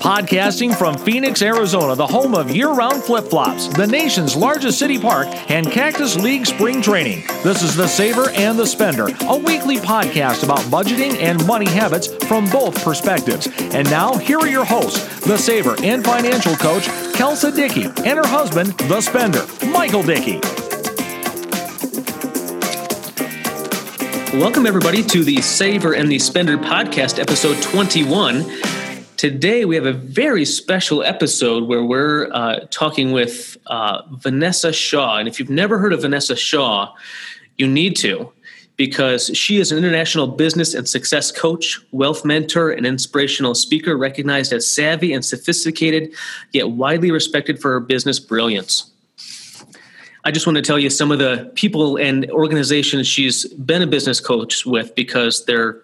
Podcasting from Phoenix, Arizona, the home of year round flip flops, the nation's largest city park, and Cactus League spring training. This is The Saver and the Spender, a weekly podcast about budgeting and money habits from both perspectives. And now, here are your hosts, The Saver and financial coach, Kelsa Dickey, and her husband, The Spender, Michael Dickey. Welcome, everybody, to the Saver and the Spender podcast, episode 21. Today, we have a very special episode where we're uh, talking with uh, Vanessa Shaw. And if you've never heard of Vanessa Shaw, you need to because she is an international business and success coach, wealth mentor, and inspirational speaker recognized as savvy and sophisticated, yet widely respected for her business brilliance. I just want to tell you some of the people and organizations she's been a business coach with because they're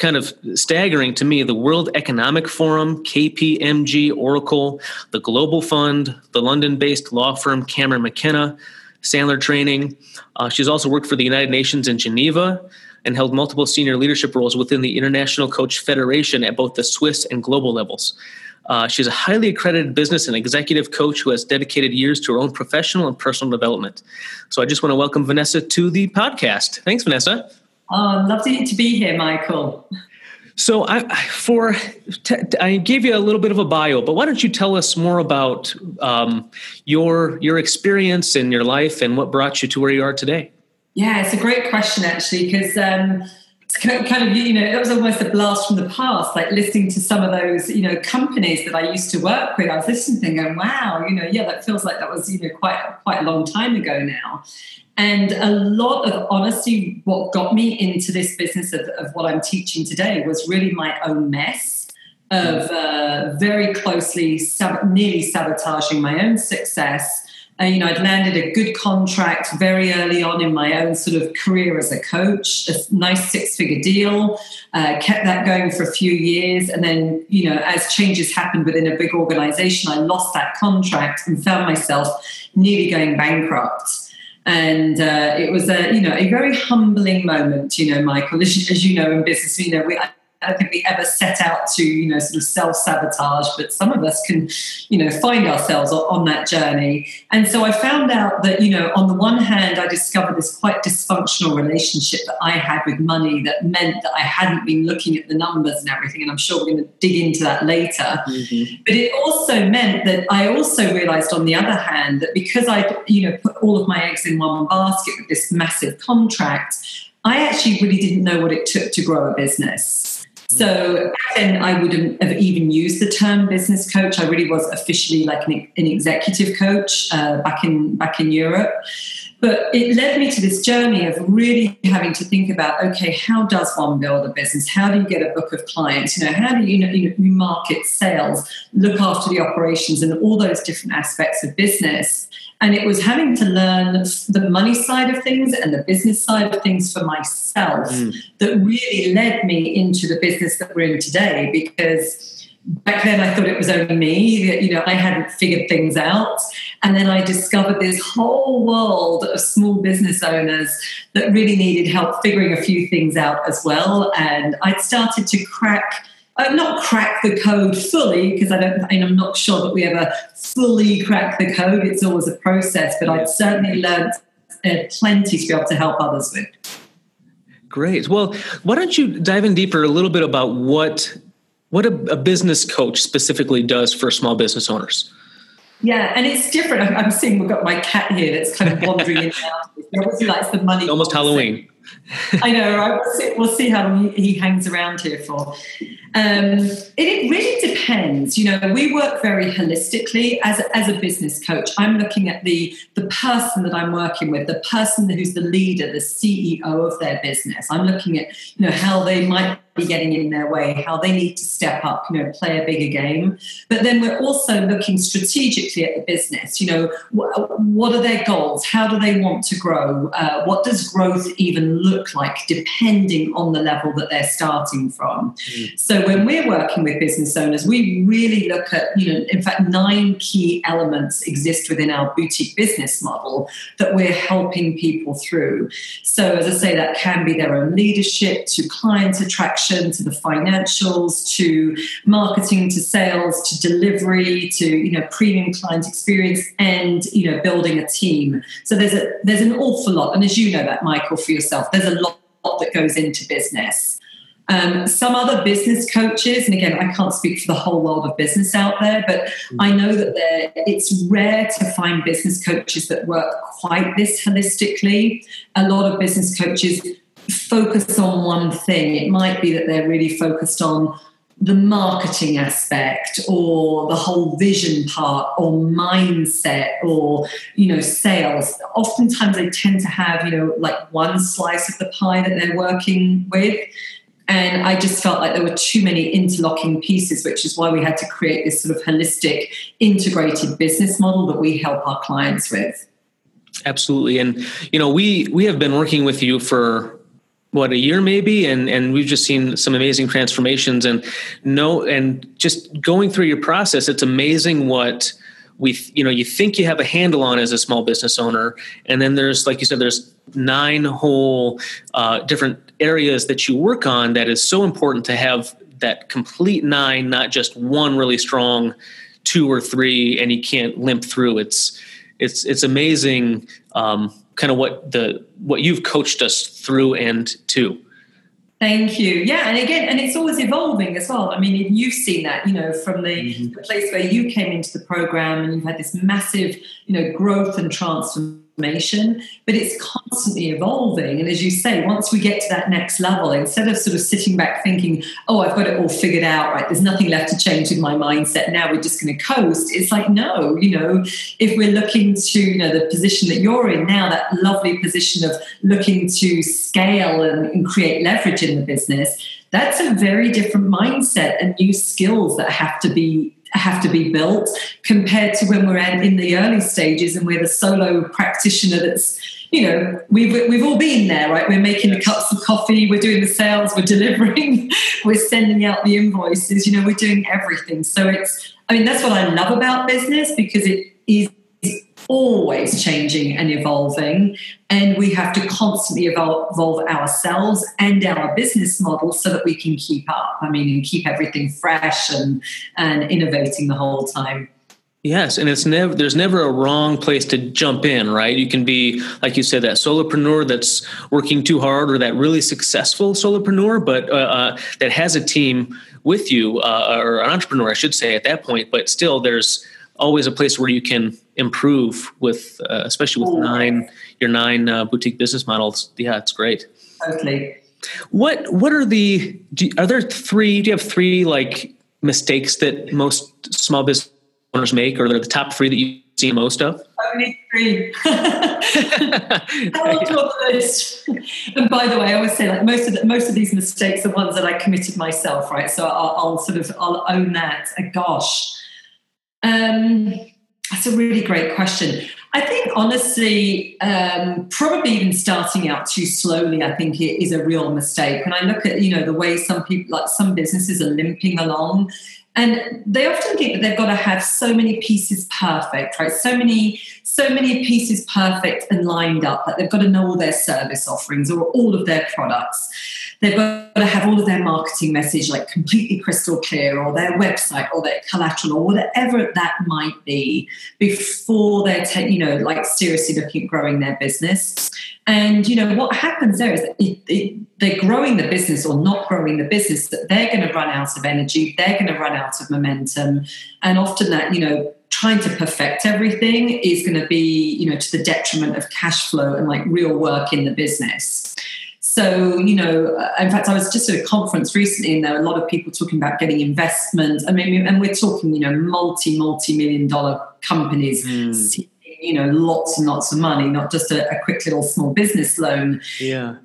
kind of staggering to me the World Economic Forum, KPMG, Oracle, the Global Fund, the London based law firm Cameron McKenna, Sandler Training. Uh, she's also worked for the United Nations in Geneva and held multiple senior leadership roles within the International Coach Federation at both the Swiss and global levels. Uh, she's a highly accredited business and executive coach who has dedicated years to her own professional and personal development. So I just want to welcome Vanessa to the podcast. Thanks, Vanessa. Oh, lovely to be here, Michael. So, I for t- I gave you a little bit of a bio, but why don't you tell us more about um, your your experience in your life and what brought you to where you are today? Yeah, it's a great question actually because um, it's kind of you know it was almost a blast from the past, like listening to some of those you know companies that I used to work with. I was listening, thinking, "Wow, you know, yeah, that feels like that was you know quite quite a long time ago now." And a lot of honesty, what got me into this business of, of what I'm teaching today was really my own mess of uh, very closely, sab- nearly sabotaging my own success. Uh, you know, I'd landed a good contract very early on in my own sort of career as a coach, a nice six figure deal, uh, kept that going for a few years. And then, you know, as changes happened within a big organization, I lost that contract and found myself nearly going bankrupt and uh, it was a you know a very humbling moment you know michael. As, as you know in business you know we, don't think we ever set out to, you know, sort of self sabotage, but some of us can, you know, find ourselves on that journey. And so I found out that, you know, on the one hand, I discovered this quite dysfunctional relationship that I had with money that meant that I hadn't been looking at the numbers and everything. And I'm sure we're going to dig into that later. Mm-hmm. But it also meant that I also realized, on the other hand, that because I, you know, put all of my eggs in one basket with this massive contract, I actually really didn't know what it took to grow a business. So then I wouldn't have even used the term business coach. I really was officially like an, an executive coach uh, back in back in Europe. But it led me to this journey of really having to think about okay, how does one build a business? How do you get a book of clients? You know, how do you, you, know, you market sales, look after the operations, and all those different aspects of business? And it was having to learn the money side of things and the business side of things for myself mm. that really led me into the business that we're in today because back then I thought it was only me, that, you know, I hadn't figured things out. And then I discovered this whole world of small business owners that really needed help figuring a few things out as well. And I'd started to crack uh, not crack the code fully because I don't, and I'm not sure that we ever fully crack the code. It's always a process, but I've certainly learned uh, plenty to be able to help others with. Great. Well, why don't you dive in deeper a little bit about what what a, a business coach specifically does for small business owners? Yeah, and it's different. I'm, seeing we've got my cat here that's kind of wandering in and out. He obviously likes the money. It's almost Halloween. I know, right? We'll see, we'll see how long he, he hangs around here for. Um, it, it, really depends. You know, we work very holistically as a, as a business coach. I'm looking at the the person that I'm working with, the person who's the leader, the CEO of their business. I'm looking at you know how they might be getting in their way, how they need to step up, you know, play a bigger game. But then we're also looking strategically at the business. You know, wh- what are their goals? How do they want to grow? Uh, what does growth even look like, depending on the level that they're starting from? Mm. So when we're working with business owners, we really look at, you know, in fact, nine key elements exist within our boutique business model that we're helping people through. So as I say, that can be their own leadership to client attraction to the financials to marketing to sales to delivery to you know premium client experience and you know building a team. So there's a there's an awful lot, and as you know that Michael for yourself, there's a lot that goes into business. Um, some other business coaches, and again, I can't speak for the whole world of business out there, but I know that it's rare to find business coaches that work quite this holistically. A lot of business coaches focus on one thing. It might be that they're really focused on the marketing aspect or the whole vision part or mindset or you know sales oftentimes they tend to have you know like one slice of the pie that they're working with and I just felt like there were too many interlocking pieces, which is why we had to create this sort of holistic, integrated business model that we help our clients with. Absolutely. And, you know, we, we have been working with you for what a year maybe and and we've just seen some amazing transformations and no and just going through your process it's amazing what we you know you think you have a handle on as a small business owner and then there's like you said there's nine whole uh, different areas that you work on that is so important to have that complete nine, not just one really strong two or three, and you can't limp through. It's it's it's amazing, um, kind of what the what you've coached us through and to. Thank you. Yeah, and again, and it's always evolving as well. I mean, you've seen that, you know, from the, mm-hmm. the place where you came into the program and you've had this massive, you know, growth and transformation information, but it's constantly evolving. And as you say, once we get to that next level, instead of sort of sitting back thinking, oh, I've got it all figured out, right? There's nothing left to change in my mindset. Now we're just going to coast. It's like, no, you know, if we're looking to, you know, the position that you're in now, that lovely position of looking to scale and, and create leverage in the business, that's a very different mindset and new skills that have to be have to be built compared to when we're in the early stages and we're the solo practitioner that's you know we've we've all been there right? We're making the cups of coffee we're doing the sales we're delivering we're sending out the invoices you know we're doing everything. So it's i mean that's what i love about business because it is always changing and evolving. And we have to constantly evolve, ourselves and our business model so that we can keep up. I mean, and keep everything fresh and, and innovating the whole time. Yes, and it's never there's never a wrong place to jump in, right? You can be like you said that solopreneur that's working too hard, or that really successful solopreneur, but uh, uh, that has a team with you, uh, or an entrepreneur, I should say, at that point. But still, there's always a place where you can improve with, uh, especially with nine your nine uh, boutique business models. Yeah, it's great. Totally. What What are the? Do, are there three? Do you have three like mistakes that most small business owners make, or are there the top three that you see most of? Only three. list. and by the way, I always say like most of the, most of these mistakes are ones that I committed myself, right? So I'll, I'll sort of I'll own that. gosh, um, that's a really great question. I think honestly, um, probably even starting out too slowly, I think it is a real mistake. When I look at you know the way some people, like some businesses, are limping along, and they often think that they've got to have so many pieces perfect, right? So many, so many pieces perfect and lined up that they've got to know all their service offerings or all of their products. They've got to have all of their marketing message like completely crystal clear, or their website, or their collateral, or whatever that might be, before they're, ta- you know, like seriously looking at growing their business. And you know what happens there is it, it, they're growing the business or not growing the business, that they're going to run out of energy, they're going to run out of momentum, and often that you know trying to perfect everything is going to be you know to the detriment of cash flow and like real work in the business. So, you know, in fact, I was just at a conference recently and there were a lot of people talking about getting investment. I mean, and we're talking, you know, multi, multi million dollar companies mm. you know, lots and lots of money, not just a, a quick little small business loan. Yeah.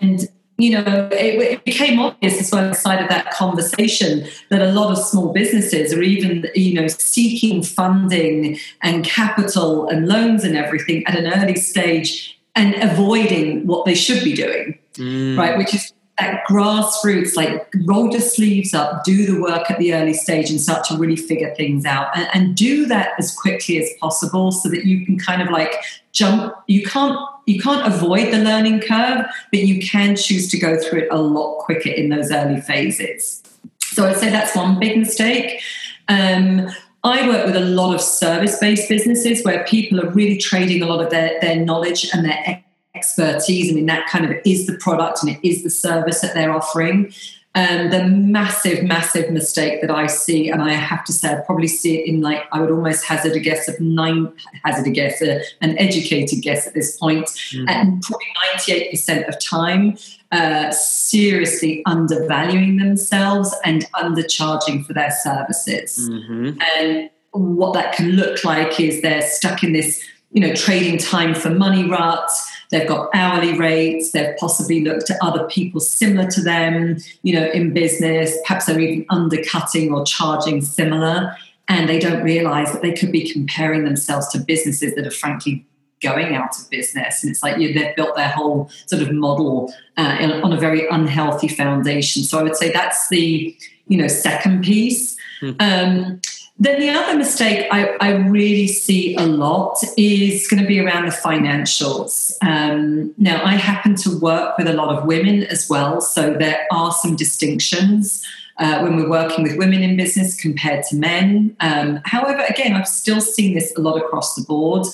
And you know, it, it, became obvious as well inside of that conversation that a lot of small businesses are even, you know, seeking funding and capital and loans and everything at an early stage and avoiding what they should be doing, mm. right? Which is that grassroots, like roll your sleeves up, do the work at the early stage and start to really figure things out and, and do that as quickly as possible so that you can kind of like jump. You can't you can't avoid the learning curve, but you can choose to go through it a lot quicker in those early phases. So I'd say that's one big mistake. Um, I work with a lot of service based businesses where people are really trading a lot of their, their knowledge and their expertise. I mean, that kind of is the product and it is the service that they're offering. And the massive, massive mistake that I see, and I have to say, I probably see it in like, I would almost hazard a guess of nine, hazard a guess, uh, an educated guess at this point, mm-hmm. and probably 98% of time, uh, seriously undervaluing themselves and undercharging for their services. Mm-hmm. And what that can look like is they're stuck in this, you know, trading time for money rut They've got hourly rates. They've possibly looked at other people similar to them, you know, in business. Perhaps they're even undercutting or charging similar. And they don't realize that they could be comparing themselves to businesses that are frankly going out of business. And it's like you, they've built their whole sort of model uh, on a very unhealthy foundation. So I would say that's the, you know, second piece. Mm. Um, then the other mistake I, I, really see a lot is going to be around the financials. Um, now, I happen to work with a lot of women as well, so there are some distinctions uh, when we're working with women in business compared to men. Um, however, again, I've still seen this a lot across the board.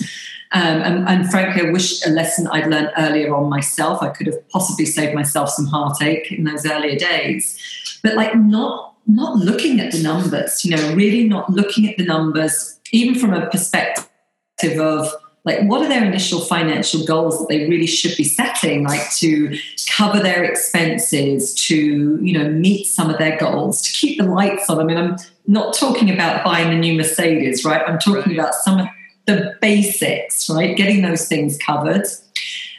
Um, and, and, frankly, I wish a lesson I'd learned earlier on myself. I could have possibly saved myself some heartache in those earlier days. But like, not not looking at the numbers, you know, really not looking at the numbers, even from a perspective of like what are their initial financial goals that they really should be setting like to cover their expenses to you know meet some of their goals to keep the lights on i mean i'm not talking about buying a new mercedes right i'm talking right. about some of the basics right getting those things covered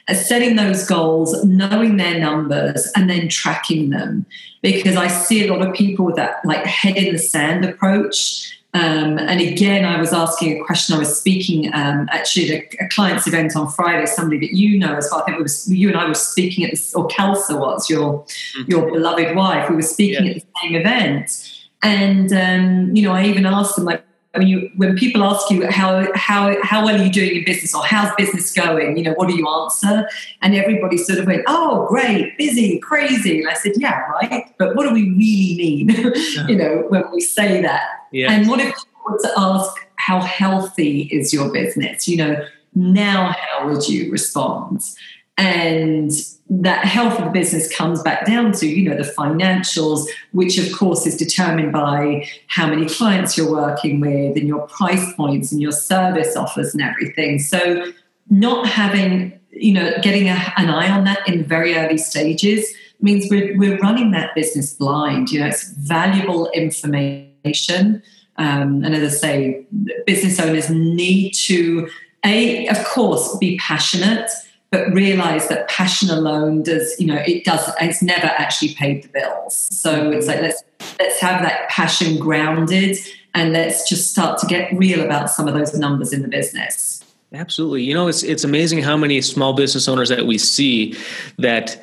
uh, setting those goals knowing their numbers and then tracking them because I see a lot of people with that like head in the sand approach. Um, and again, I was asking a question. I was speaking um, actually at a, a, client's event on Friday. Somebody that you know as well. I think it was you and I were speaking at this, or Kelsa was your mm-hmm. your beloved wife. We were speaking yeah. at the same event, and um, you know, I even asked them like, when you when people ask you how how how well are you doing in business or how's business going, you know, what do you answer? And everybody sort of went, "Oh, great, busy, crazy." And I said, "Yeah, right, but what do we really mean, yeah. you know, when we say that?" Yeah. And what if I were to ask, "How healthy is your business?" You know, now how would you respond? And that health of the business comes back down to you know the financials which of course is determined by how many clients you're working with and your price points and your service offers and everything so not having you know getting a, an eye on that in very early stages means we're, we're running that business blind you know it's valuable information um, and as i say business owners need to a of course be passionate but realize that passion alone does you know it does it's never actually paid the bills. So it's like let's let's have that passion grounded and let's just start to get real about some of those numbers in the business. Absolutely. You know it's it's amazing how many small business owners that we see that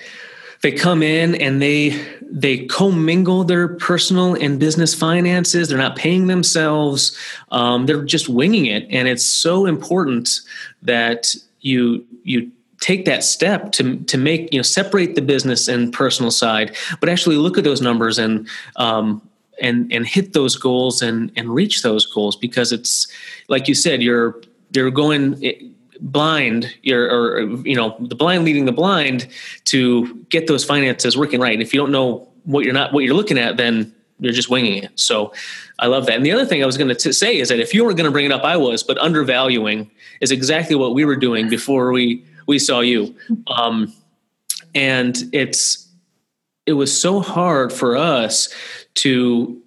they come in and they they commingle their personal and business finances. They're not paying themselves. Um, they're just winging it. And it's so important that you you take that step to to make you know separate the business and personal side, but actually look at those numbers and um, and and hit those goals and and reach those goals because it's like you said you're you're going blind you're or you know the blind leading the blind to get those finances working right. And if you don't know what you're not what you're looking at then you're just winging it. So i love that. And the other thing i was going to say is that if you were going to bring it up i was but undervaluing is exactly what we were doing before we we saw you. Um, and it's it was so hard for us to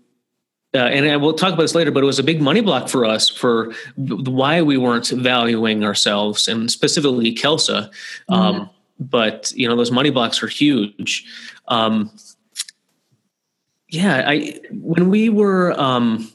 uh, and we'll talk about this later, but it was a big money block for us for why we weren't valuing ourselves and specifically Kelsa. Um, mm-hmm. But you know, those money blocks are huge. Um, yeah, I when we were um,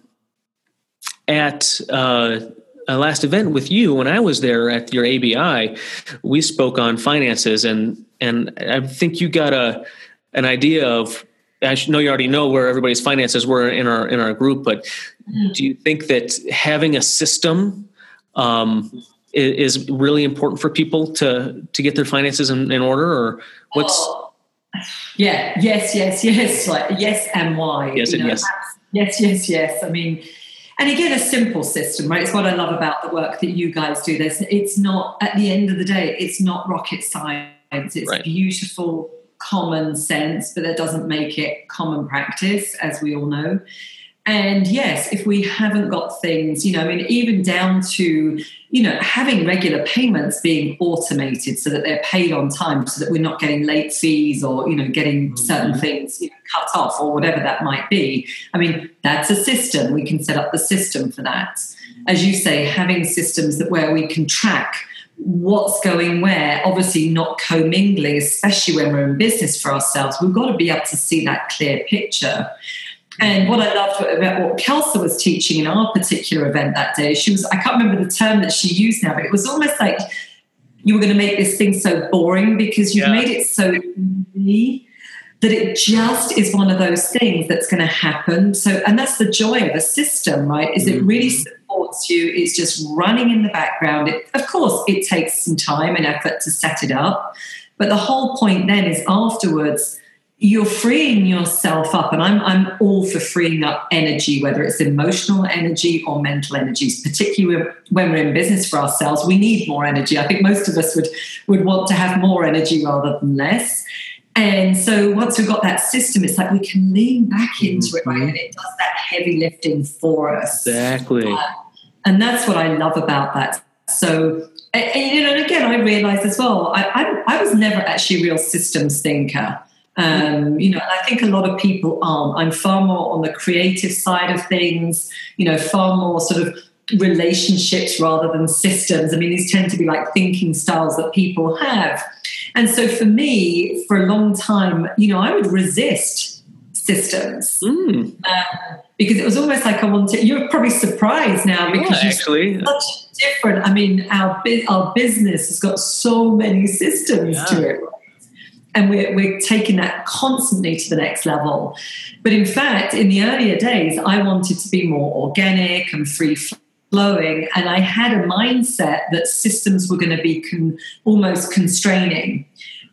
at uh, uh, last event with you when I was there at your ABI, we spoke on finances and and I think you got a an idea of I know you already know where everybody's finances were in our in our group, but mm-hmm. do you think that having a system um, is, really important for people to to get their finances in, in order, or what's? Oh, yeah. Yes. Yes. Yes. Like yes, and why? Yes, and know, yes. Yes. Yes. Yes. I mean. And again, a simple system, right? It's what I love about the work that you guys do. There's, it's not at the end of the day, it's not rocket science. It's right. beautiful common sense, but that doesn't make it common practice, as we all know. And yes, if we haven't got things, you know, I mean, even down to, you know, having regular payments being automated so that they're paid on time so that we're not getting late fees or, you know, getting mm-hmm. certain things you know, cut off or whatever that might be. I mean, that's a system. We can set up the system for that. As you say, having systems that where we can track what's going where, obviously not commingling, especially when we're in business for ourselves. We've got to be able to see that clear picture. And what I loved about what Kelsa was teaching in our particular event that day, she was, I can't remember the term that she used now, but it was almost like you were going to make this thing so boring because you've yeah. made it so easy that it just is one of those things that's going to happen. So, and that's the joy of a system, right? Is it really mm-hmm. Supports you, it's just running in the background. It, of course, it takes some time and effort to set it up. But the whole point then is afterwards, you're freeing yourself up and I'm, I'm all for freeing up energy whether it's emotional energy or mental energies particularly when we're in business for ourselves we need more energy i think most of us would would want to have more energy rather than less and so once we've got that system it's like we can lean back into mm-hmm. it right and it does that heavy lifting for us exactly uh, and that's what i love about that so and, you know and again i realized as well I, I, I was never actually a real systems thinker um, you know, I think a lot of people aren't. I'm far more on the creative side of things, you know, far more sort of relationships rather than systems. I mean, these tend to be like thinking styles that people have. And so for me, for a long time, you know, I would resist systems. Mm. Uh, because it was almost like I wanted. You're probably surprised now because yeah, actually such different. I mean, our our business has got so many systems yeah. to it and we're, we're taking that constantly to the next level. But in fact, in the earlier days, I wanted to be more organic and free flowing. And I had a mindset that systems were going to be con- almost constraining.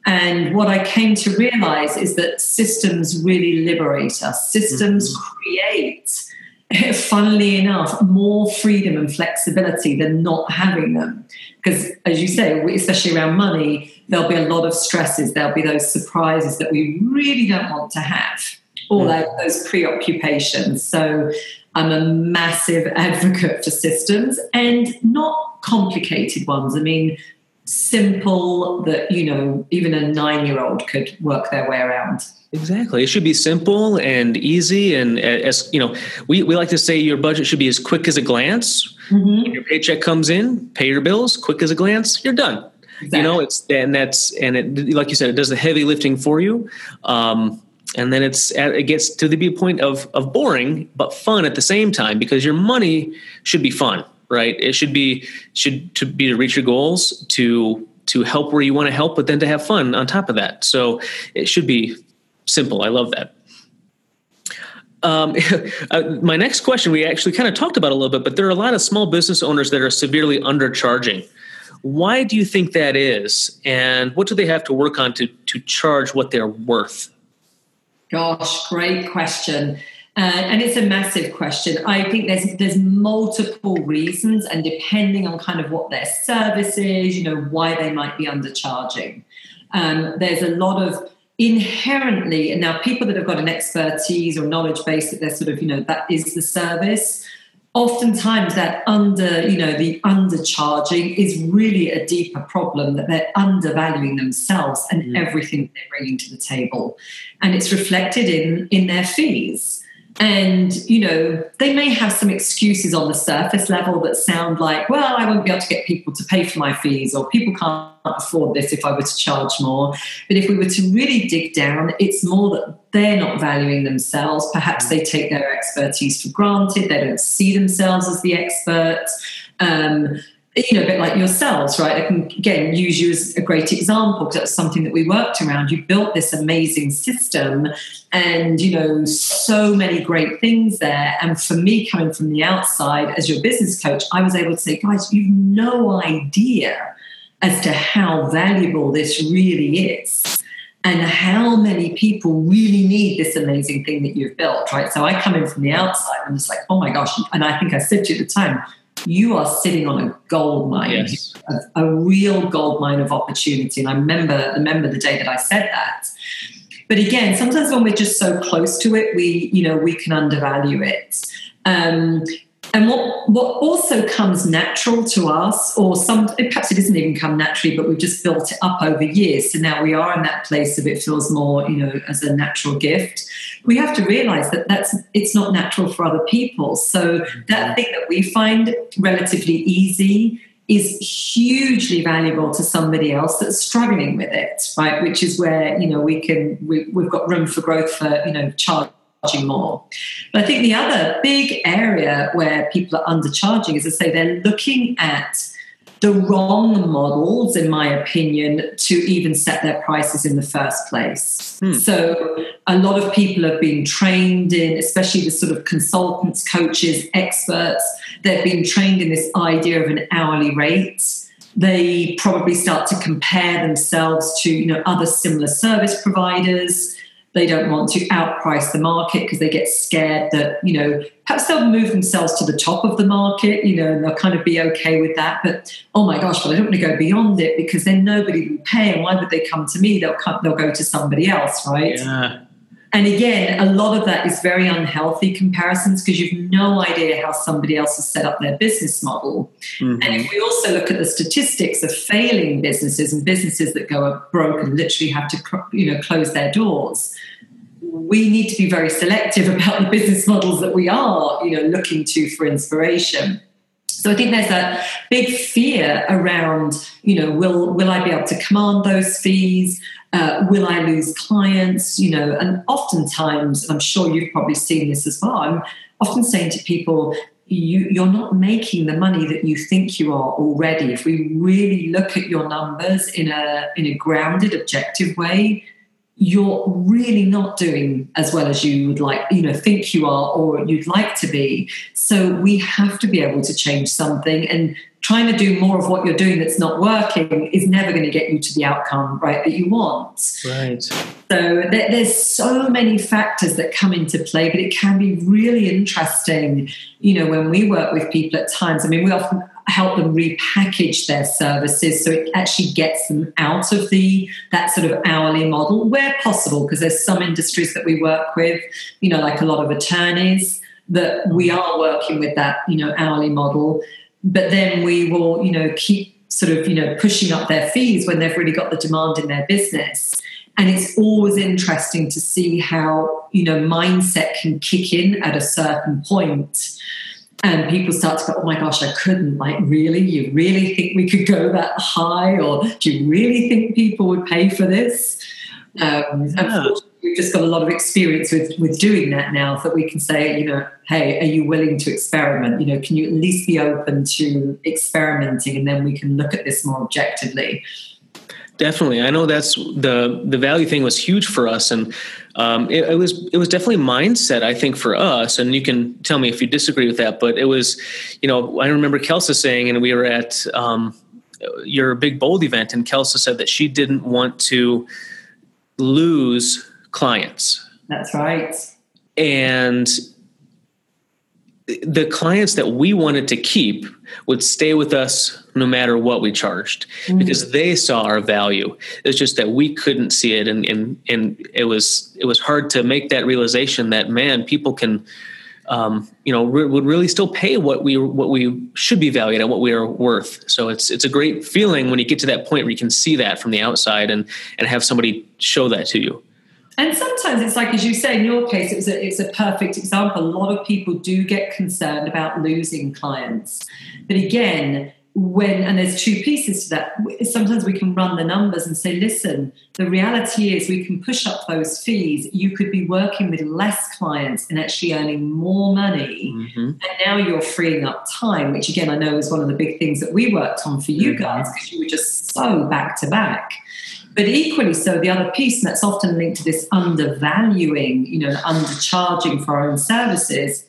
And what I came to realize is that systems really liberate us. Systems mm-hmm. create, funnily enough, more freedom and flexibility than not having them. Because, as you say, especially around money, there'll be a lot of stresses, there'll be those surprises that we really don't want to have, all mm. those preoccupations. So I'm a massive advocate for systems and not complicated ones. I mean, simple that, you know, even a nine year old could work their way around. Exactly. It should be simple and easy. And as you know, we, we like to say your budget should be as quick as a glance. Mm-hmm. your paycheck comes in, pay your bills, quick as a glance, you're done. Exactly. You know, it's and that's and it like you said, it does the heavy lifting for you. Um, and then it's it gets to the point of of boring but fun at the same time because your money should be fun, right? It should be should to be to reach your goals, to to help where you want to help, but then to have fun on top of that. So it should be simple. I love that. Um, uh, my next question, we actually kind of talked about a little bit, but there are a lot of small business owners that are severely undercharging. Why do you think that is? And what do they have to work on to, to charge what they're worth? Gosh, great question. Uh, and it's a massive question. I think there's there's multiple reasons, and depending on kind of what their service is, you know, why they might be undercharging. Um, there's a lot of inherently, and now people that have got an expertise or knowledge base that they're sort of, you know, that is the service oftentimes that under you know the undercharging is really a deeper problem that they're undervaluing themselves and mm. everything they're bringing to the table and it's reflected in in their fees and, you know, they may have some excuses on the surface level that sound like, well, I won't be able to get people to pay for my fees, or people can't afford this if I were to charge more. But if we were to really dig down, it's more that they're not valuing themselves. Perhaps they take their expertise for granted, they don't see themselves as the experts. Um, you know, a bit like yourselves, right? I can again use you as a great example because that's something that we worked around. You built this amazing system and, you know, so many great things there. And for me, coming from the outside as your business coach, I was able to say, guys, you've no idea as to how valuable this really is and how many people really need this amazing thing that you've built, right? So I come in from the outside and it's like, oh my gosh. And I think I said to you at the time, you are sitting on a gold mine, yes. a, a, real gold mine of opportunity. And I remember, remember the day that I said that. But again, sometimes when we're just so close to it, we, you know, we can undervalue it. Um, and what, what also comes natural to us, or some perhaps it doesn't even come naturally, but we've just built it up over years. So now we are in that place of it feels more, you know, as a natural gift. We have to realize that that's it's not natural for other people. So that mm-hmm. thing that we find relatively easy is hugely valuable to somebody else that's struggling with it, right? Which is where you know we can we, we've got room for growth for you know charge charging more. But I think the other big area where people are undercharging is to say they're looking at the wrong models, in my opinion, to even set their prices in the first place. Hmm. So, a lot of people have been trained in, especially the sort of consultants, coaches, experts, they've been trained in this idea of an hourly rate. They probably start to compare themselves to you know other similar service providers they don't want to outprice the market because they get scared that, you know, perhaps they'll move themselves to the top of the market, you know, and they'll kind of be okay with that. But oh my gosh, but I don't want to go beyond it because then nobody will pay. And why would they come to me? They'll come, they'll go to somebody else, right? Yeah. And again, a lot of that is very unhealthy comparisons because you've no idea how somebody else has set up their business model. Mm-hmm. And if we also look at the statistics of failing businesses and businesses that go broke and literally have to, you know, close their doors, we need to be very selective about the business models that we are, you know, looking to for inspiration. So I think there's a big fear around, you know, will will I be able to command those fees? Uh, will I lose clients? You know, and oftentimes, I'm sure you've probably seen this as well. I'm often saying to people, you, you're not making the money that you think you are already. If we really look at your numbers in a in a grounded, objective way, you're really not doing as well as you would like, you know, think you are or you'd like to be. So we have to be able to change something and trying to do more of what you're doing that's not working is never going to get you to the outcome right that you want. Right. So there's so many factors that come into play but it can be really interesting you know when we work with people at times. I mean we often help them repackage their services so it actually gets them out of the that sort of hourly model where possible because there's some industries that we work with you know like a lot of attorneys that we mm. are working with that you know hourly model. But then we will you know keep sort of you know pushing up their fees when they've really got the demand in their business. And it's always interesting to see how you know mindset can kick in at a certain point and people start to go oh my gosh i couldn't like really? You really think we could go that high? Or do you really think people would pay for this? Um, yeah. we've just got a lot of experience with with doing that now that we can say you know hey are you willing to experiment? You know can you at least be open to experimenting and then we can look at this more objectively? Definitely. I know that's the the value thing was huge for us and um, it, it, was it was definitely mindset i think for us and you can tell me if you disagree with that but it was you know i remember kelsa saying and we were at um, your big bold event and kelsa said that she didn't want to lose clients. That's right. And the clients that we wanted to keep would stay with us no matter what we charged mm-hmm. because they saw our value. It's just that we couldn't see it and, and and it was it was hard to make that realization that man people can um, you know re- would really still pay what we what we should be valued at what we are worth. So it's it's a great feeling when you get to that point where you can see that from the outside and and have somebody show that to you and sometimes it's like, as you say, in your case, it was a, it's a perfect example. A lot of people do get concerned about losing clients. But again, when and there's two pieces to that sometimes we can run the numbers and say listen the reality is we can push up those fees you could be working with less clients and actually earning more money mm-hmm. and now you're freeing up time which again i know is one of the big things that we worked on for you mm-hmm. guys because you were just so back to back but equally so the other piece and that's often linked to this undervaluing you know undercharging for our own services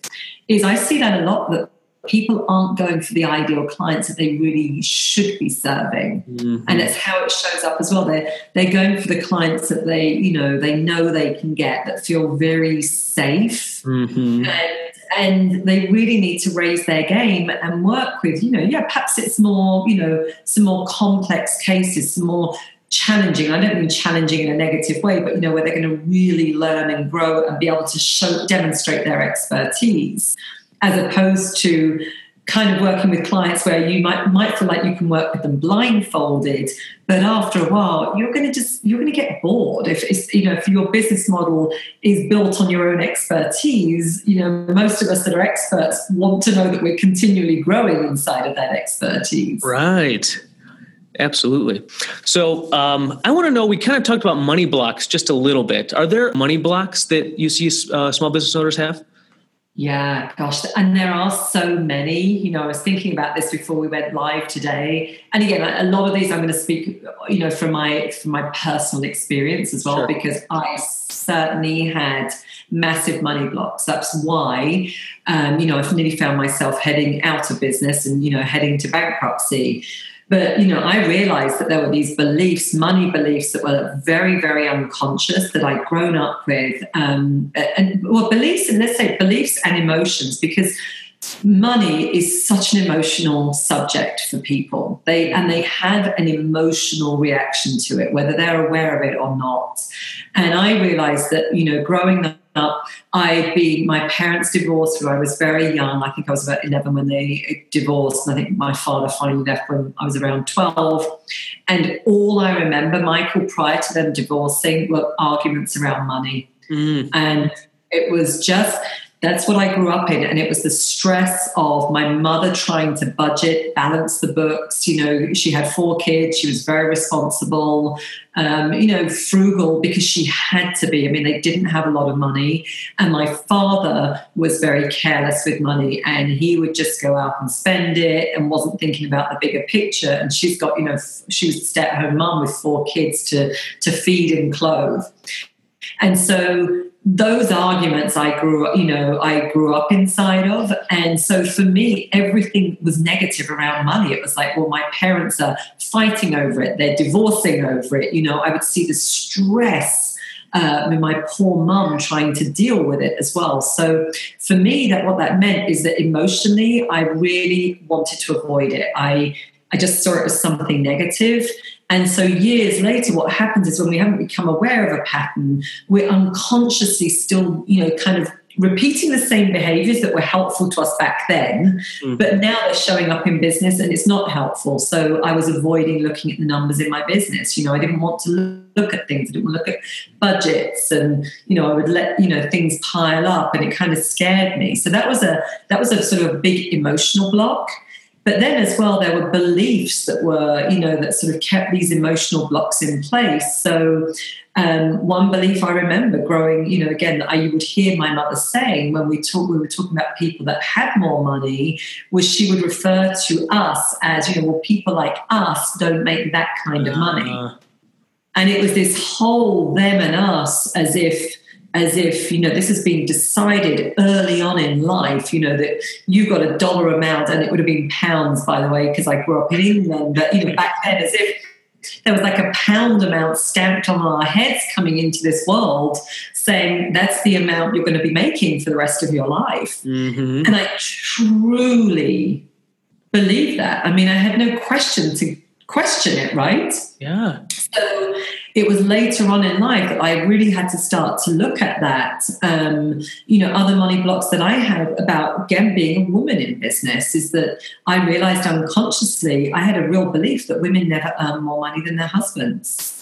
is i see that a lot that people aren't going for the ideal clients that they really should be serving mm-hmm. and it's how it shows up as well they're they're going for the clients that they you know they know they can get that feel very safe mm-hmm. and and they really need to raise their game and work with you know yeah perhaps it's more you know some more complex cases some more challenging i don't mean challenging in a negative way but you know where they're going to really learn and grow and be able to show demonstrate their expertise as opposed to kind of working with clients where you might might feel like you can work with them blindfolded but after a while you're going to just you're going to get bored. If it's you know if your business model is built on your own expertise you know most of us that are experts want to know that we're continually growing inside of that expertise. Right Absolutely. So um, I want to know. We kind of talked about money blocks just a little bit. Are there money blocks that you see uh, small business owners have? Yeah, gosh, and there are so many. You know, I was thinking about this before we went live today, and again, a lot of these I'm going to speak, you know, from my from my personal experience as well, sure. because I certainly had massive money blocks. That's why, um, you know, I've nearly found myself heading out of business and you know heading to bankruptcy. But you know, I realized that there were these beliefs, money beliefs that were very, very unconscious that I'd grown up with, um, and well, beliefs, and let's say beliefs and emotions, because money is such an emotional subject for people. They and they have an emotional reaction to it, whether they're aware of it or not. And I realized that you know, growing up. I'd been, my parents divorced when I was very young. I think I was about 11 when they divorced. And I think my father finally left when I was around 12. And all I remember, Michael, prior to them divorcing, were arguments around money. Mm. And it was just, that's what I grew up in. And it was the stress of my mother trying to budget, balance the books. You know, she had four kids, she was very responsible, um, you know, frugal because she had to be. I mean, they didn't have a lot of money. And my father was very careless with money and he would just go out and spend it and wasn't thinking about the bigger picture. And she's got, you know, she was a stay at home mum with four kids to, to feed and clothe. And so those arguments I grew up, you know, I grew up inside of. And so for me, everything was negative around money. It was like, well, my parents are fighting over it, they're divorcing over it. You know, I would see the stress. Uh, with my poor mum trying to deal with it as well. So for me, that what that meant is that emotionally, I really wanted to avoid it. I I just saw it as something negative. And so years later, what happens is when we haven't become aware of a pattern, we're unconsciously still, you know, kind of repeating the same behaviors that were helpful to us back then, mm. but now they're showing up in business and it's not helpful. So I was avoiding looking at the numbers in my business. You know, I didn't want to look at things. I didn't want to look at budgets and, you know, I would let, you know, things pile up and it kind of scared me. So that was a that was a sort of a big emotional block. But then as well, there were beliefs that were, you know, that sort of kept these emotional blocks in place. So um, one belief I remember growing, you know, again, I would hear my mother saying when we talk, we were talking about people that had more money, was she would refer to us as, you know, well, people like us don't make that kind of money. Uh. And it was this whole them and us as if as if you know this has been decided early on in life you know that you've got a dollar amount and it would have been pounds by the way because i grew up in england but you know back then as if there was like a pound amount stamped on our heads coming into this world saying that's the amount you're going to be making for the rest of your life. Mm-hmm. and i truly believe that. I mean i had no question to question it right? Yeah. So it was later on in life that I really had to start to look at that. Um, you know, other money blocks that I had about again being a woman in business is that I realized unconsciously I had a real belief that women never earn more money than their husbands.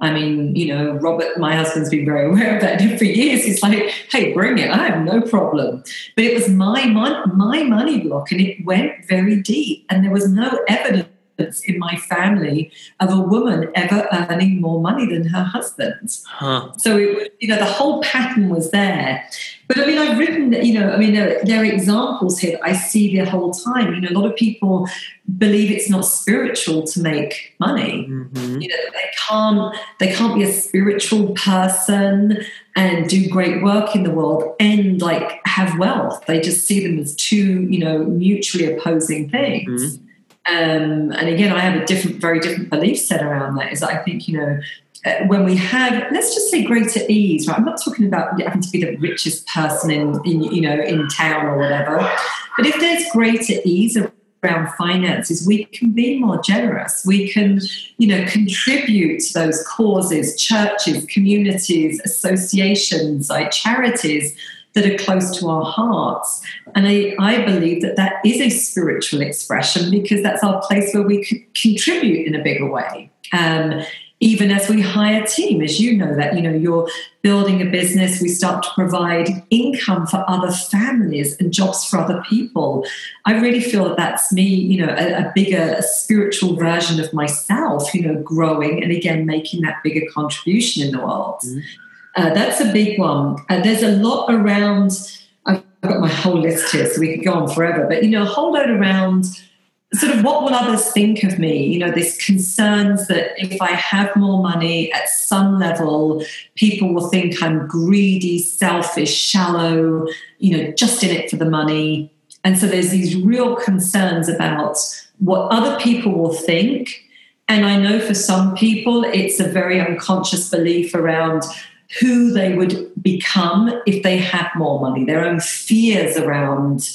I mean, you know, Robert, my husband's been very aware of that for years. He's like, hey, bring it. I have no problem. But it was my, mon- my money block and it went very deep. And there was no evidence in my family of a woman ever earning more money than her husband. Huh. So, it, you know, the whole pattern was there. But I mean, I've written, that, you know, I mean, there, there, are examples here that I see the whole time. You know, a lot of people believe it's not spiritual to make money. Mm-hmm. You know, they can't, they can't be a spiritual person and do great work in the world and like have wealth. They just see them as two, you know, mutually opposing things. Mm-hmm. Um, and again, I have a different, very different belief set around that. Is that I think you know uh, when we have, let's just say greater ease, right? I'm not talking about having to be the richest person in, in you know in town or whatever, but if there's greater ease around finances, we can be more generous. We can, you know, contribute to those causes, churches, communities, associations, like charities that are close to our hearts. And I, I believe that that is a spiritual expression because that's our place where we could contribute in a bigger way. Um, even as we hire team, as you know that, you know, you're building a business, we start to provide income for other families and jobs for other people. I really feel that that's me, you know, a, a bigger a spiritual version of myself, you know, growing and again making that bigger contribution in the world. Mm-hmm. Uh, that's a big one. Uh, there's a lot around. I've got my whole list here, so we could go on forever. But you know, a whole load around sort of what will others think of me? You know, this concerns that if I have more money at some level, people will think I'm greedy, selfish, shallow, you know, just in it for the money. And so there's these real concerns about what other people will think. And I know for some people, it's a very unconscious belief around who they would become if they had more money, their own fears around,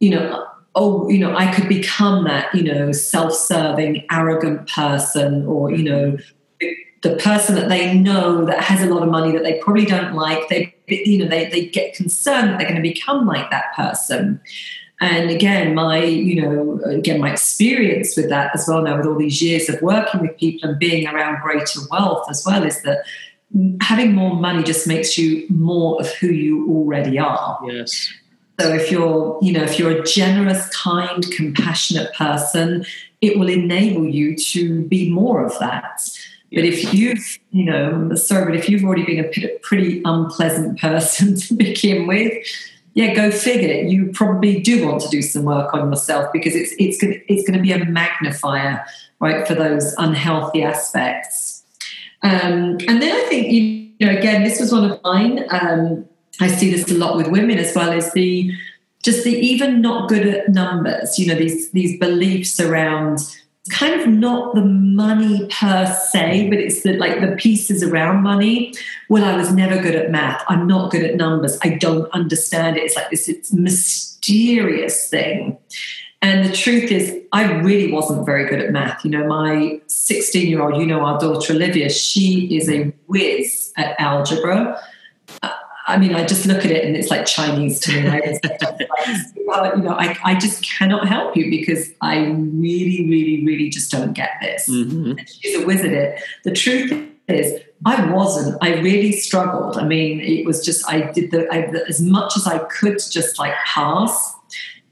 you know, oh, you know, I could become that, you know, self serving, arrogant person, or, you know, the person that they know that has a lot of money that they probably don't like. They, you know, they, they get concerned that they're going to become like that person. And again, my, you know, again, my experience with that as well now, with all these years of working with people and being around greater wealth as well, is that having more money just makes you more of who you already are. Yes. So if you're, you know, if you're a generous, kind, compassionate person, it will enable you to be more of that. But if you've, you know, sorry, but if you've already been a pretty unpleasant person to begin with, yeah, go figure. You probably do want to do some work on yourself because it's it's going it's going to be a magnifier, right, for those unhealthy aspects. Um, and then I think you know, again, this was one of mine. Um, I see this a lot with women as well as the just the even not good at numbers, you know, these these beliefs around kind of not the money per se, but it's the like the pieces around money. Well, I was never good at math. I'm not good at numbers. I don't understand it. It's like this it's mysterious thing. And the truth is, I really wasn't very good at math. You know, my 16 year old, you know, our daughter Olivia, she is a whiz at algebra. I mean, I just look at it and it's like Chinese to me. Right? you know, I, I just cannot help you because I really, really, really just don't get this. Mm-hmm. she's a wizard at it. The truth is, I wasn't. I really struggled. I mean, it was just I did the I, as much as I could just like pass.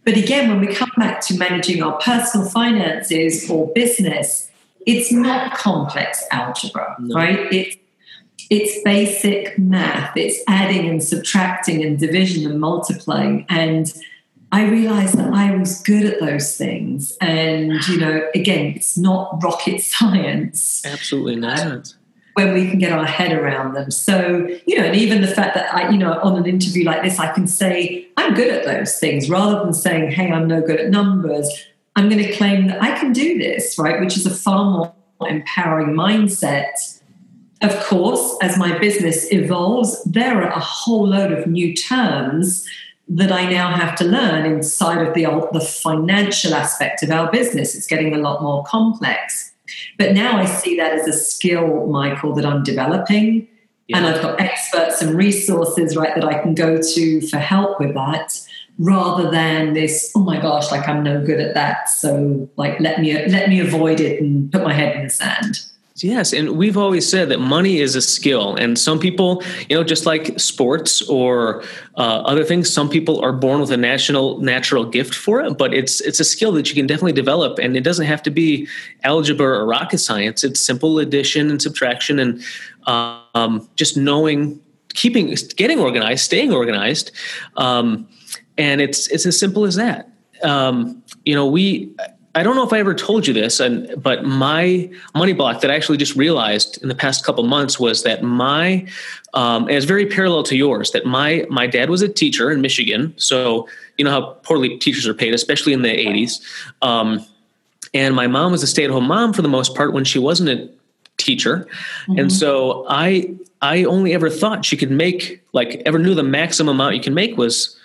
But again, when we come back to managing our personal finances or business, it's not complex algebra, no. right? It's it's basic math. It's adding and subtracting and division and multiplying. And I realized that I was good at those things. And, you know, again, it's not rocket science. Absolutely not. When we can get our head around them. So, you know, and even the fact that I, you know, on an interview like this, I can say, I'm good at those things rather than saying, hey, I'm no good at numbers. I'm going to claim that I can do this, right? Which is a far more empowering mindset of course, as my business evolves, there are a whole load of new terms that I now have to learn inside of the, the financial aspect of our business. It's getting a lot more complex. But now I see that as a skill, Michael, that I'm developing. Yeah. And I've got experts and resources, right, that I can go to for help with that rather than this oh my gosh like i'm no good at that so like let me let me avoid it and put my head in the sand Yes, and we've always said that money is a skill, and some people, you know, just like sports or uh, other things, some people are born with a national natural gift for it. But it's it's a skill that you can definitely develop, and it doesn't have to be algebra or rocket science. It's simple addition and subtraction, and um, just knowing, keeping, getting organized, staying organized, um, and it's it's as simple as that. Um, you know, we I don't know if I ever told you this, and but my money block that I actually just realized in the past couple months was that my um, and it's very parallel to yours. That my my dad was a teacher in Michigan, so you know how poorly teachers are paid, especially in the '80s. Um, and my mom was a stay-at-home mom for the most part when she wasn't a teacher, mm-hmm. and so I I only ever thought she could make like ever knew the maximum amount you can make was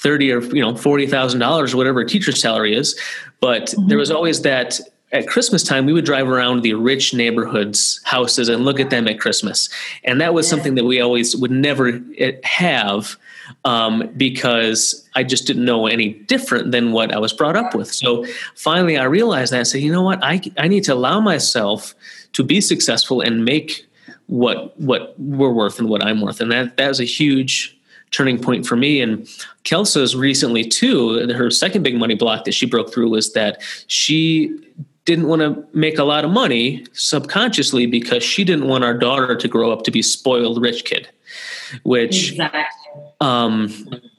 thirty or you know forty thousand dollars or whatever a teacher's salary is. But mm-hmm. there was always that at Christmas time we would drive around the rich neighborhoods houses and look at them at Christmas, and that was something that we always would never eh, have um, because I just didn't know any different than what I was brought up with. So finally, I realized that I said, you know what, I I need to allow myself to be successful and make what what we're worth and what I'm worth, and that that was a huge turning point for me. And Kelsa's recently too, her second big money block that she broke through was that she didn't want to make a lot of money subconsciously because she didn't want our daughter to grow up to be spoiled rich kid, which exactly. um,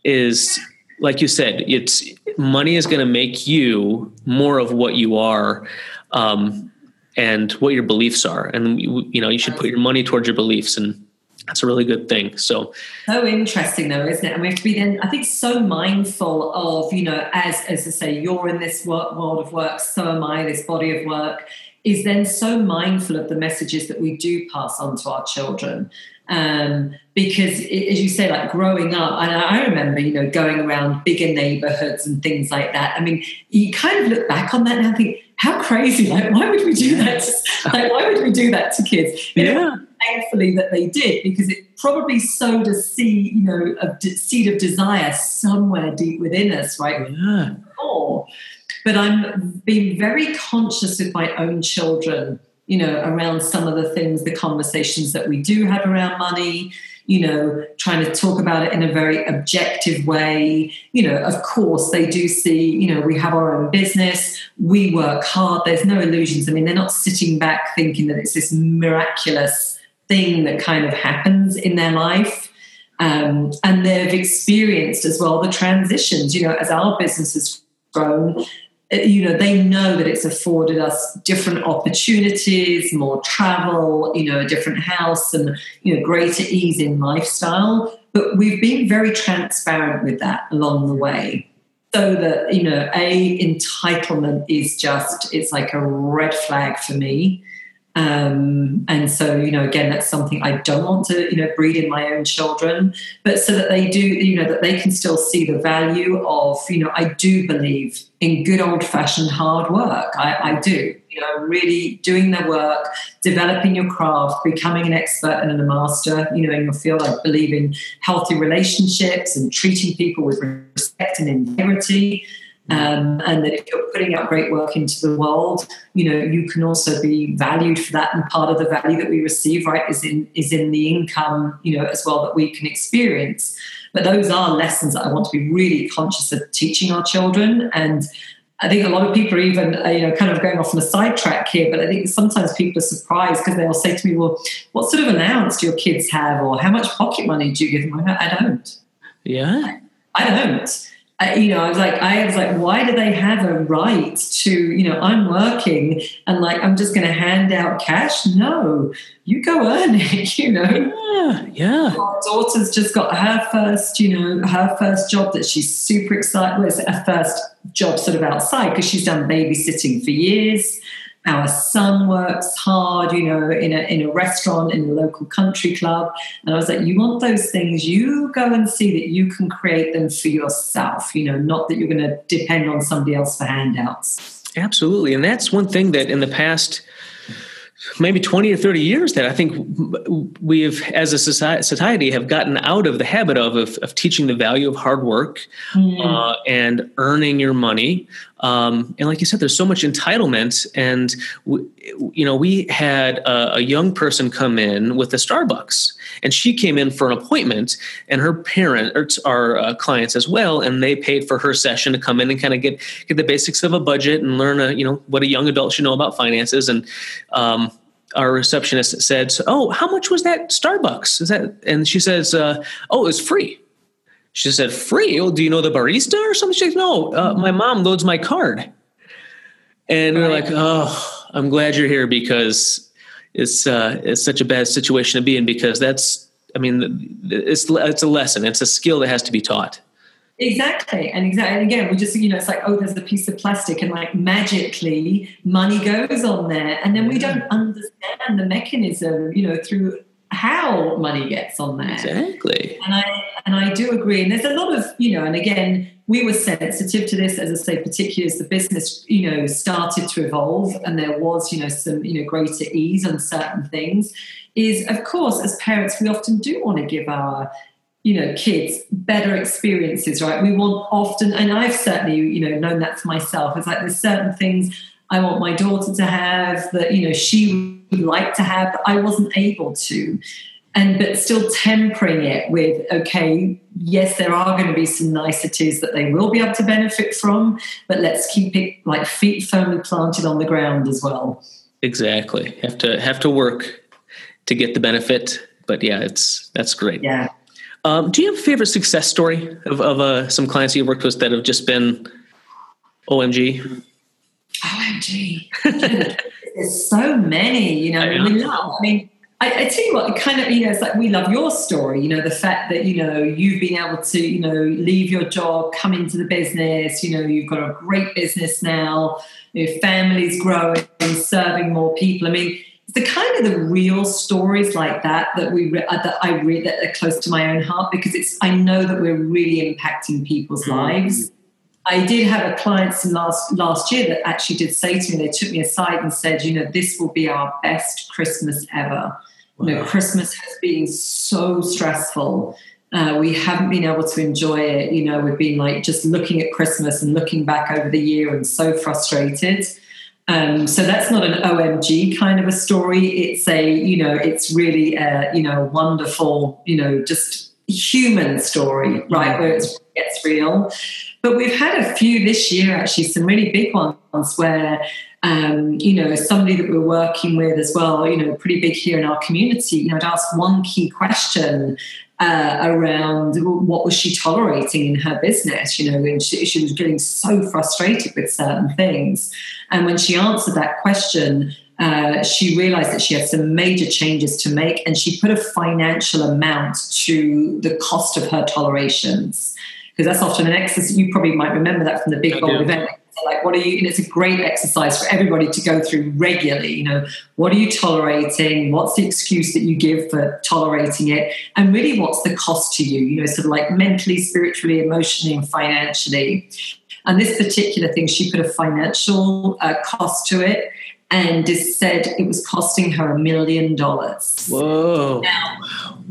is like you said, it's money is going to make you more of what you are. Um, and what your beliefs are and you know you should put your money towards your beliefs and that's a really good thing. So so interesting though, isn't it? And we have to be then I think so mindful of, you know, as as I say, you're in this work, world of work, so am I, this body of work, is then so mindful of the messages that we do pass on to our children. Um, because it, as you say, like growing up, and I remember, you know, going around bigger neighborhoods and things like that. I mean, you kind of look back on that and think, how crazy! Like, why would we do that? like, why would we do that to kids? You yeah. Know, thankfully that they did because it probably sowed a seed, you know, a seed of desire somewhere deep within us, right? Yeah. But I'm being very conscious with my own children, you know, around some of the things, the conversations that we do have around money, you know, trying to talk about it in a very objective way. You know, of course, they do see, you know, we have our own business, we work hard, there's no illusions. I mean, they're not sitting back thinking that it's this miraculous thing that kind of happens in their life. Um, and they've experienced as well the transitions, you know, as our business has grown, uh, you know, they know that it's afforded us different opportunities, more travel, you know, a different house and, you know, greater ease in lifestyle. But we've been very transparent with that along the way. So that, you know, a entitlement is just, it's like a red flag for me. Um, and so, you know, again, that's something I don't want to, you know, breed in my own children, but so that they do, you know, that they can still see the value of, you know, I do believe in good old fashioned hard work. I, I do, you know, really doing the work, developing your craft, becoming an expert and a master, you know, in your field. I believe in healthy relationships and treating people with respect and integrity. Um, and that if you're putting out great work into the world, you know you can also be valued for that. And part of the value that we receive, right, is in is in the income, you know, as well that we can experience. But those are lessons that I want to be really conscious of teaching our children. And I think a lot of people are even, uh, you know, kind of going off on a sidetrack here. But I think sometimes people are surprised because they'll say to me, "Well, what sort of allowance do your kids have, or how much pocket money do you give them?" I don't. Yeah, I don't I, you know, I was like, I was like, why do they have a right to, you know, I'm working and like I'm just going to hand out cash? No, you go earn it. You know. Yeah, yeah. Our daughter's just got her first, you know, her first job that she's super excited. Well, it's her first job sort of outside because she's done babysitting for years. Our son works hard, you know, in a, in a restaurant, in a local country club. And I was like, you want those things, you go and see that you can create them for yourself, you know, not that you're going to depend on somebody else for handouts. Absolutely. And that's one thing that in the past, maybe 20 or 30 years that I think we've, as a society, have gotten out of the habit of, of, of teaching the value of hard work mm. uh, and earning your money. Um, and like you said, there's so much entitlement. And, you know, we had a, a, young person come in with a Starbucks and she came in for an appointment and her parents are uh, clients as well. And they paid for her session to come in and kind of get, get the basics of a budget and learn, a, you know, what a young adult should know about finances. And, um, our receptionist said, "Oh, how much was that Starbucks?" Is that? And she says, uh, "Oh, it was free." She said, "Free? Oh, do you know the barista or something?" She said, "No, uh, my mom loads my card." And we're like, "Oh, I'm glad you're here because it's uh, it's such a bad situation to be in because that's, I mean, it's it's a lesson. It's a skill that has to be taught." Exactly. And exactly. And again, we just, you know, it's like, oh, there's a piece of plastic and like magically money goes on there. And then we don't understand the mechanism, you know, through how money gets on there. Exactly. And I and I do agree. And there's a lot of, you know, and again, we were sensitive to this, as I say, particularly as the business, you know, started to evolve and there was, you know, some, you know, greater ease on certain things. Is of course, as parents, we often do want to give our you know kids better experiences right we want often and i've certainly you know known that for myself it's like there's certain things i want my daughter to have that you know she like to have but i wasn't able to. And but still tempering it with okay yes there are going to be some niceties that they will be able to benefit from but let's keep it like feet firmly planted on the ground as well. Exactly. Have to have to work to get the benefit but yeah it's that's great. Yeah. Um, do you have a favorite success story of, of uh, some clients you've worked with that have just been OMG? OMG. There's so many, you know. I, know. I mean, I, I, tell you what, kind of, you know, it's like we love your story, you know, the fact that, you know, you've been able to, you know, leave your job, come into the business, you know, you've got a great business now, your family's growing, serving more people. I mean, it's the kind of the real stories like that that we re- uh, that I read that are close to my own heart because it's I know that we're really impacting people's mm-hmm. lives. I did have a client last last year that actually did say to me, they took me aside and said, you know, this will be our best Christmas ever. Wow. You know, Christmas has been so stressful. Uh, we haven't been able to enjoy it. You know, we've been like just looking at Christmas and looking back over the year and so frustrated. Um, so that's not an OMG kind of a story. It's a, you know, it's really a, you know, wonderful, you know, just human story, right, where it gets real. But we've had a few this year, actually, some really big ones where, um, you know, somebody that we're working with as well, you know, pretty big here in our community, you know, I'd ask one key question uh, around what was she tolerating in her business, you know, and she, she was getting so frustrated with certain things. And when she answered that question, uh, she realized that she had some major changes to make and she put a financial amount to the cost of her tolerations because that's often an exercise you probably might remember that from the big bold event. Like what are you and it's a great exercise for everybody to go through regularly you know. What are you tolerating? What's the excuse that you give for tolerating it? And really what's the cost to you? You know sort of like mentally spiritually emotionally and financially. And this particular thing she put a financial uh, cost to it and just said it was costing her a million dollars. Whoa. Now,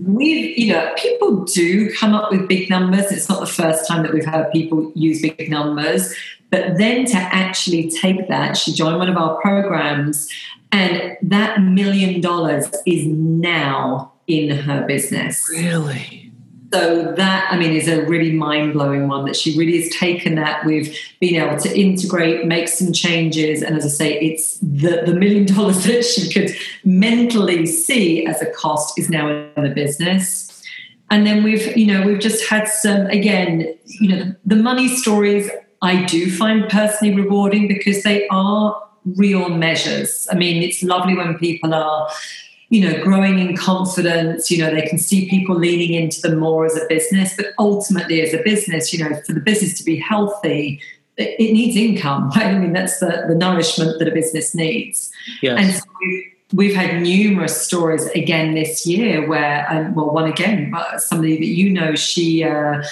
we've, you know, people do come up with big numbers. It's not the first time that we've heard people use big numbers. But then to actually take that, she joined one of our programs, and that million dollars is now in her business. Really? So that, I mean, is a really mind blowing one that she really has taken that We've been able to integrate, make some changes. And as I say, it's the, the million dollars that she could mentally see as a cost is now in the business. And then we've, you know, we've just had some, again, you know, the money stories I do find personally rewarding because they are real measures. I mean, it's lovely when people are you know, growing in confidence. You know, they can see people leaning into them more as a business. But ultimately, as a business, you know, for the business to be healthy, it, it needs income. Right? I mean, that's the, the nourishment that a business needs. Yes. And so we've, we've had numerous stories again this year where, um, well, one again, somebody that you know, she. Uh,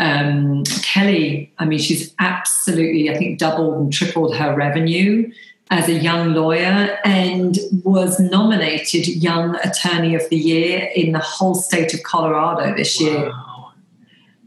um, Kelly, I mean, she's absolutely, I think, doubled and tripled her revenue as a young lawyer and was nominated Young Attorney of the Year in the whole state of Colorado this year.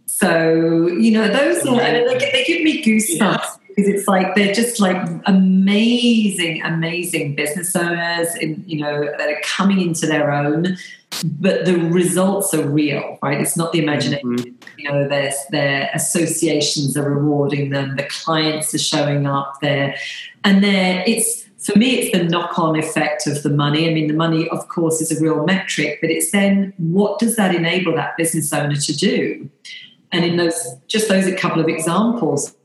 So, you know, those are, they, they give me goosebumps. because it's like they're just like amazing, amazing business owners, in, you know, that are coming into their own. But the results are real, right? It's not the imagination. Mm-hmm. You know, their their associations are rewarding them. The clients are showing up there, and there it's for me, it's the knock on effect of the money. I mean, the money, of course, is a real metric, but it's then what does that enable that business owner to do? And in those, just those a couple of examples,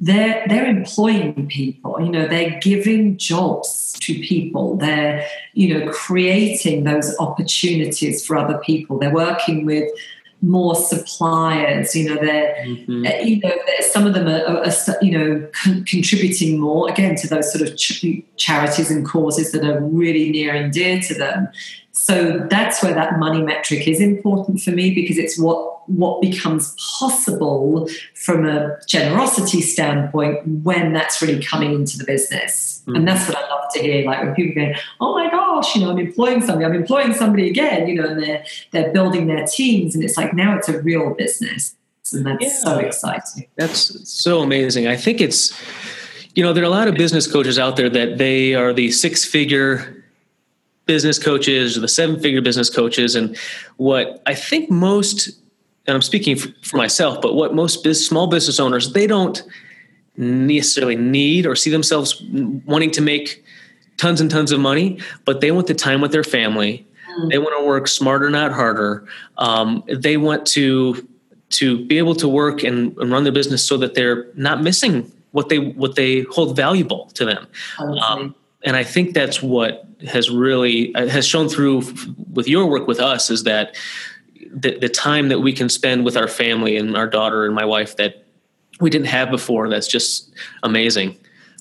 they're they're employing people you know they're giving jobs to people. They're you know creating those opportunities for other people. They're working with more suppliers you know they're mm-hmm. Uh, you know some of them are, are, are you know con- contributing more again to those sort of ch- charities and causes that are really near and dear to them so that's where that money metric is important for me because it's what what becomes possible from a generosity standpoint when that's really coming into the business. Mm. And that's what I love to hear. Like when people go, "Oh my gosh, you know, I'm employing somebody. I'm employing somebody again." You know, and they're they're building their teams, and it's like now it's a real business, and that's yeah. so exciting. That's so amazing. I think it's you know there are a lot of business coaches out there that they are the six figure business coaches or the seven figure business coaches and what i think most and i'm speaking for myself but what most biz, small business owners they don't necessarily need or see themselves wanting to make tons and tons of money but they want the time with their family. Mm. they want to work smarter not harder. Um, they want to to be able to work and, and, run their business so that they're not missing what they what they hold valuable to them. Um, and I think that's what has really uh, has shown through with your work with us is that the, the time that we can spend with our family and our daughter and my wife that we didn't have before. That's just amazing.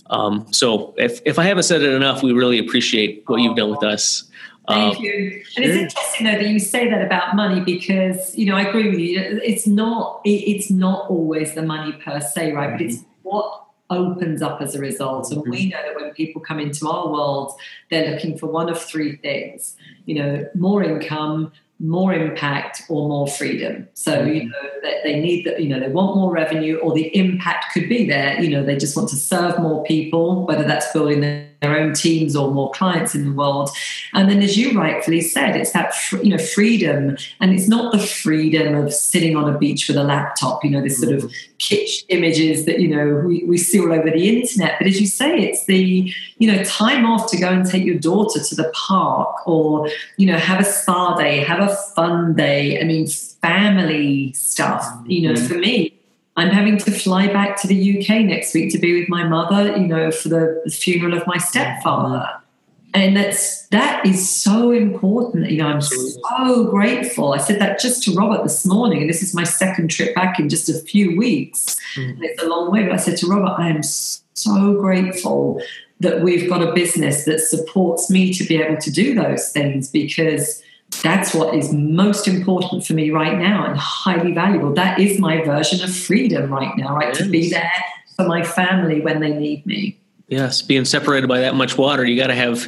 Um, so if if I haven't said it enough, we really appreciate what you've done with us. Thank um, you. And it's interesting though that you say that about money because you know I agree with you. It's not it's not always the money per se, right? But it's mm-hmm. what opens up as a result. And we mm-hmm. know that when people come into our world, they're looking for one of three things you know, more income, more impact or more freedom. So, you mm-hmm. know, they, they need that, you know, they want more revenue or the impact could be there. You know, they just want to serve more people, whether that's building their, their own teams or more clients in the world. And then, as you rightfully said, it's that, you know, freedom. And it's not the freedom of sitting on a beach with a laptop, you know, this sort of mm-hmm. kitsch images that, you know, we, we see all over the internet. But as you say, it's the, you know, time off to go and take your daughter to the park or, you know, have a spa day, have a fun day. I mean, family stuff. You know, mm-hmm. for me, I'm having to fly back to the UK next week to be with my mother, you know, for the funeral of my stepfather. And that's that is so important. You know, I'm so grateful. I said that just to Robert this morning, and this is my second trip back in just a few weeks. Mm. it's a long way, but I said to Robert, I am so grateful that we've got a business that supports me to be able to do those things because that's what is most important for me right now and highly valuable. That is my version of freedom right now, right? Yes. To be there for my family when they need me. Yes, being separated by that much water, you got to have,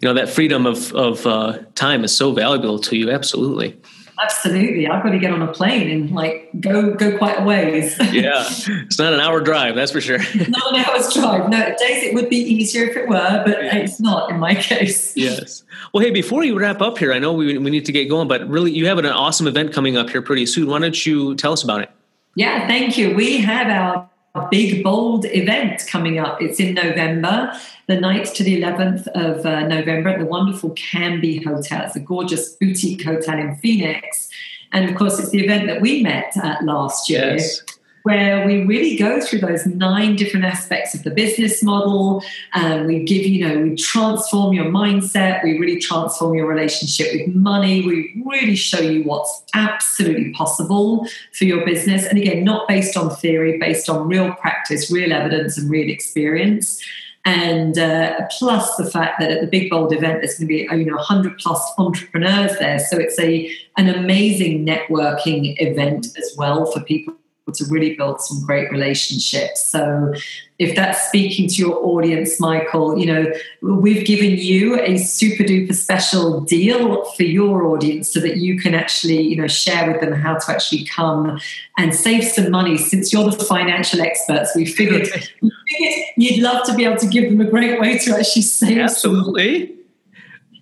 you know, that freedom of of uh, time is so valuable to you. Absolutely. Absolutely, I've got to get on a plane and like go go quite a ways. yeah, it's not an hour drive, that's for sure. not an hour's drive. No, days it would be easier if it were, but yeah. it's not in my case. Yes. Well, hey, before you wrap up here, I know we we need to get going, but really, you have an awesome event coming up here pretty soon. Why don't you tell us about it? Yeah, thank you. We have our big bold event coming up. It's in November, the 9th to the 11th of uh, November at the wonderful Camby Hotel. It's a gorgeous boutique hotel in Phoenix. And of course, it's the event that we met at last year. Yes where we really go through those nine different aspects of the business model. And we give, you know, we transform your mindset, we really transform your relationship with money, we really show you what's absolutely possible for your business. And again, not based on theory, based on real practice, real evidence, and real experience and uh, plus the fact that at the big bold event there's going to be you know 100 plus entrepreneurs there so it's a an amazing networking event as well for people to really build some great relationships. So if that's speaking to your audience, Michael, you know, we've given you a super duper special deal for your audience so that you can actually, you know, share with them how to actually come and save some money. Since you're the financial experts, we figured, we figured you'd love to be able to give them a great way to actually save Absolutely.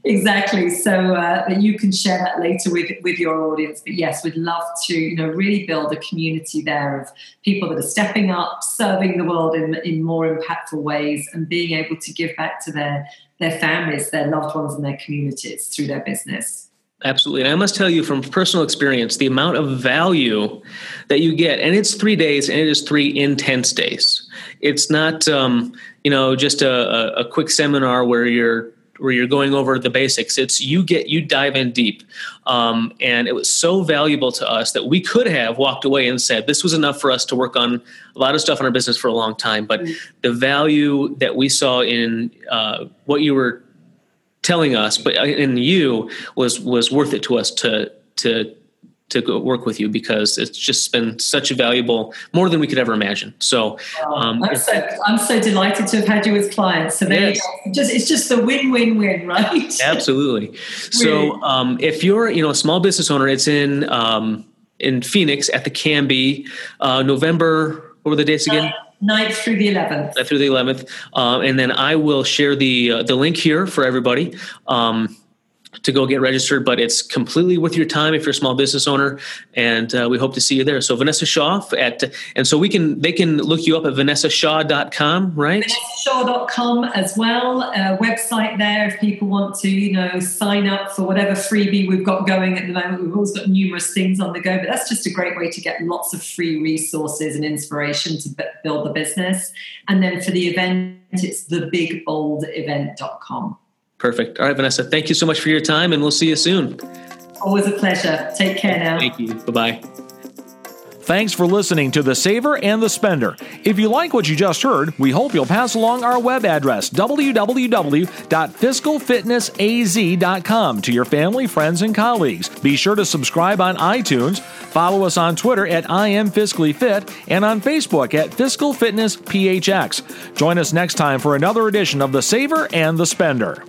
Exactly. So uh, that you can share that later with with your audience. But yes, we'd love to, you know, really build a community there of people that are stepping up, serving the world in in more impactful ways, and being able to give back to their their families, their loved ones, and their communities through their business. Absolutely. And I must tell you from personal experience, the amount of value that you get, and it's three days and it is three intense days. It's not, um, you know, just a, a quick seminar where you're where you're going over the basics. It's you get you dive in deep, um, and it was so valuable to us that we could have walked away and said this was enough for us to work on a lot of stuff in our business for a long time. But mm-hmm. the value that we saw in uh, what you were telling us, but in you was was worth it to us to to to go work with you because it's just been such a valuable, more than we could ever imagine. So, um, I'm, so I'm so delighted to have had you as clients. So yes. just it's just a win-win-win, right? Absolutely. So, um, if you're you know a small business owner, it's in um, in Phoenix at the Camby, uh, November. What were the dates again? 9th through the 11th. 9th through the 11th. Um, and then I will share the uh, the link here for everybody. Um, to go get registered, but it's completely worth your time if you're a small business owner, and uh, we hope to see you there. So Vanessa Shaw at, and so we can they can look you up at vanessashaw.com, right? Vanessashaw.com as well. Uh, website there if people want to, you know, sign up for whatever freebie we've got going at the moment. We've always got numerous things on the go, but that's just a great way to get lots of free resources and inspiration to build the business. And then for the event, it's thebigboldevent.com. Perfect. All right, Vanessa, thank you so much for your time, and we'll see you soon. Always a pleasure. Take care now. Thank you. Bye bye. Thanks for listening to The Saver and the Spender. If you like what you just heard, we hope you'll pass along our web address, www.fiscalfitnessaz.com, to your family, friends, and colleagues. Be sure to subscribe on iTunes, follow us on Twitter at I Am Fiscally Fit, and on Facebook at Fiscal Fitness PHX. Join us next time for another edition of The Saver and the Spender.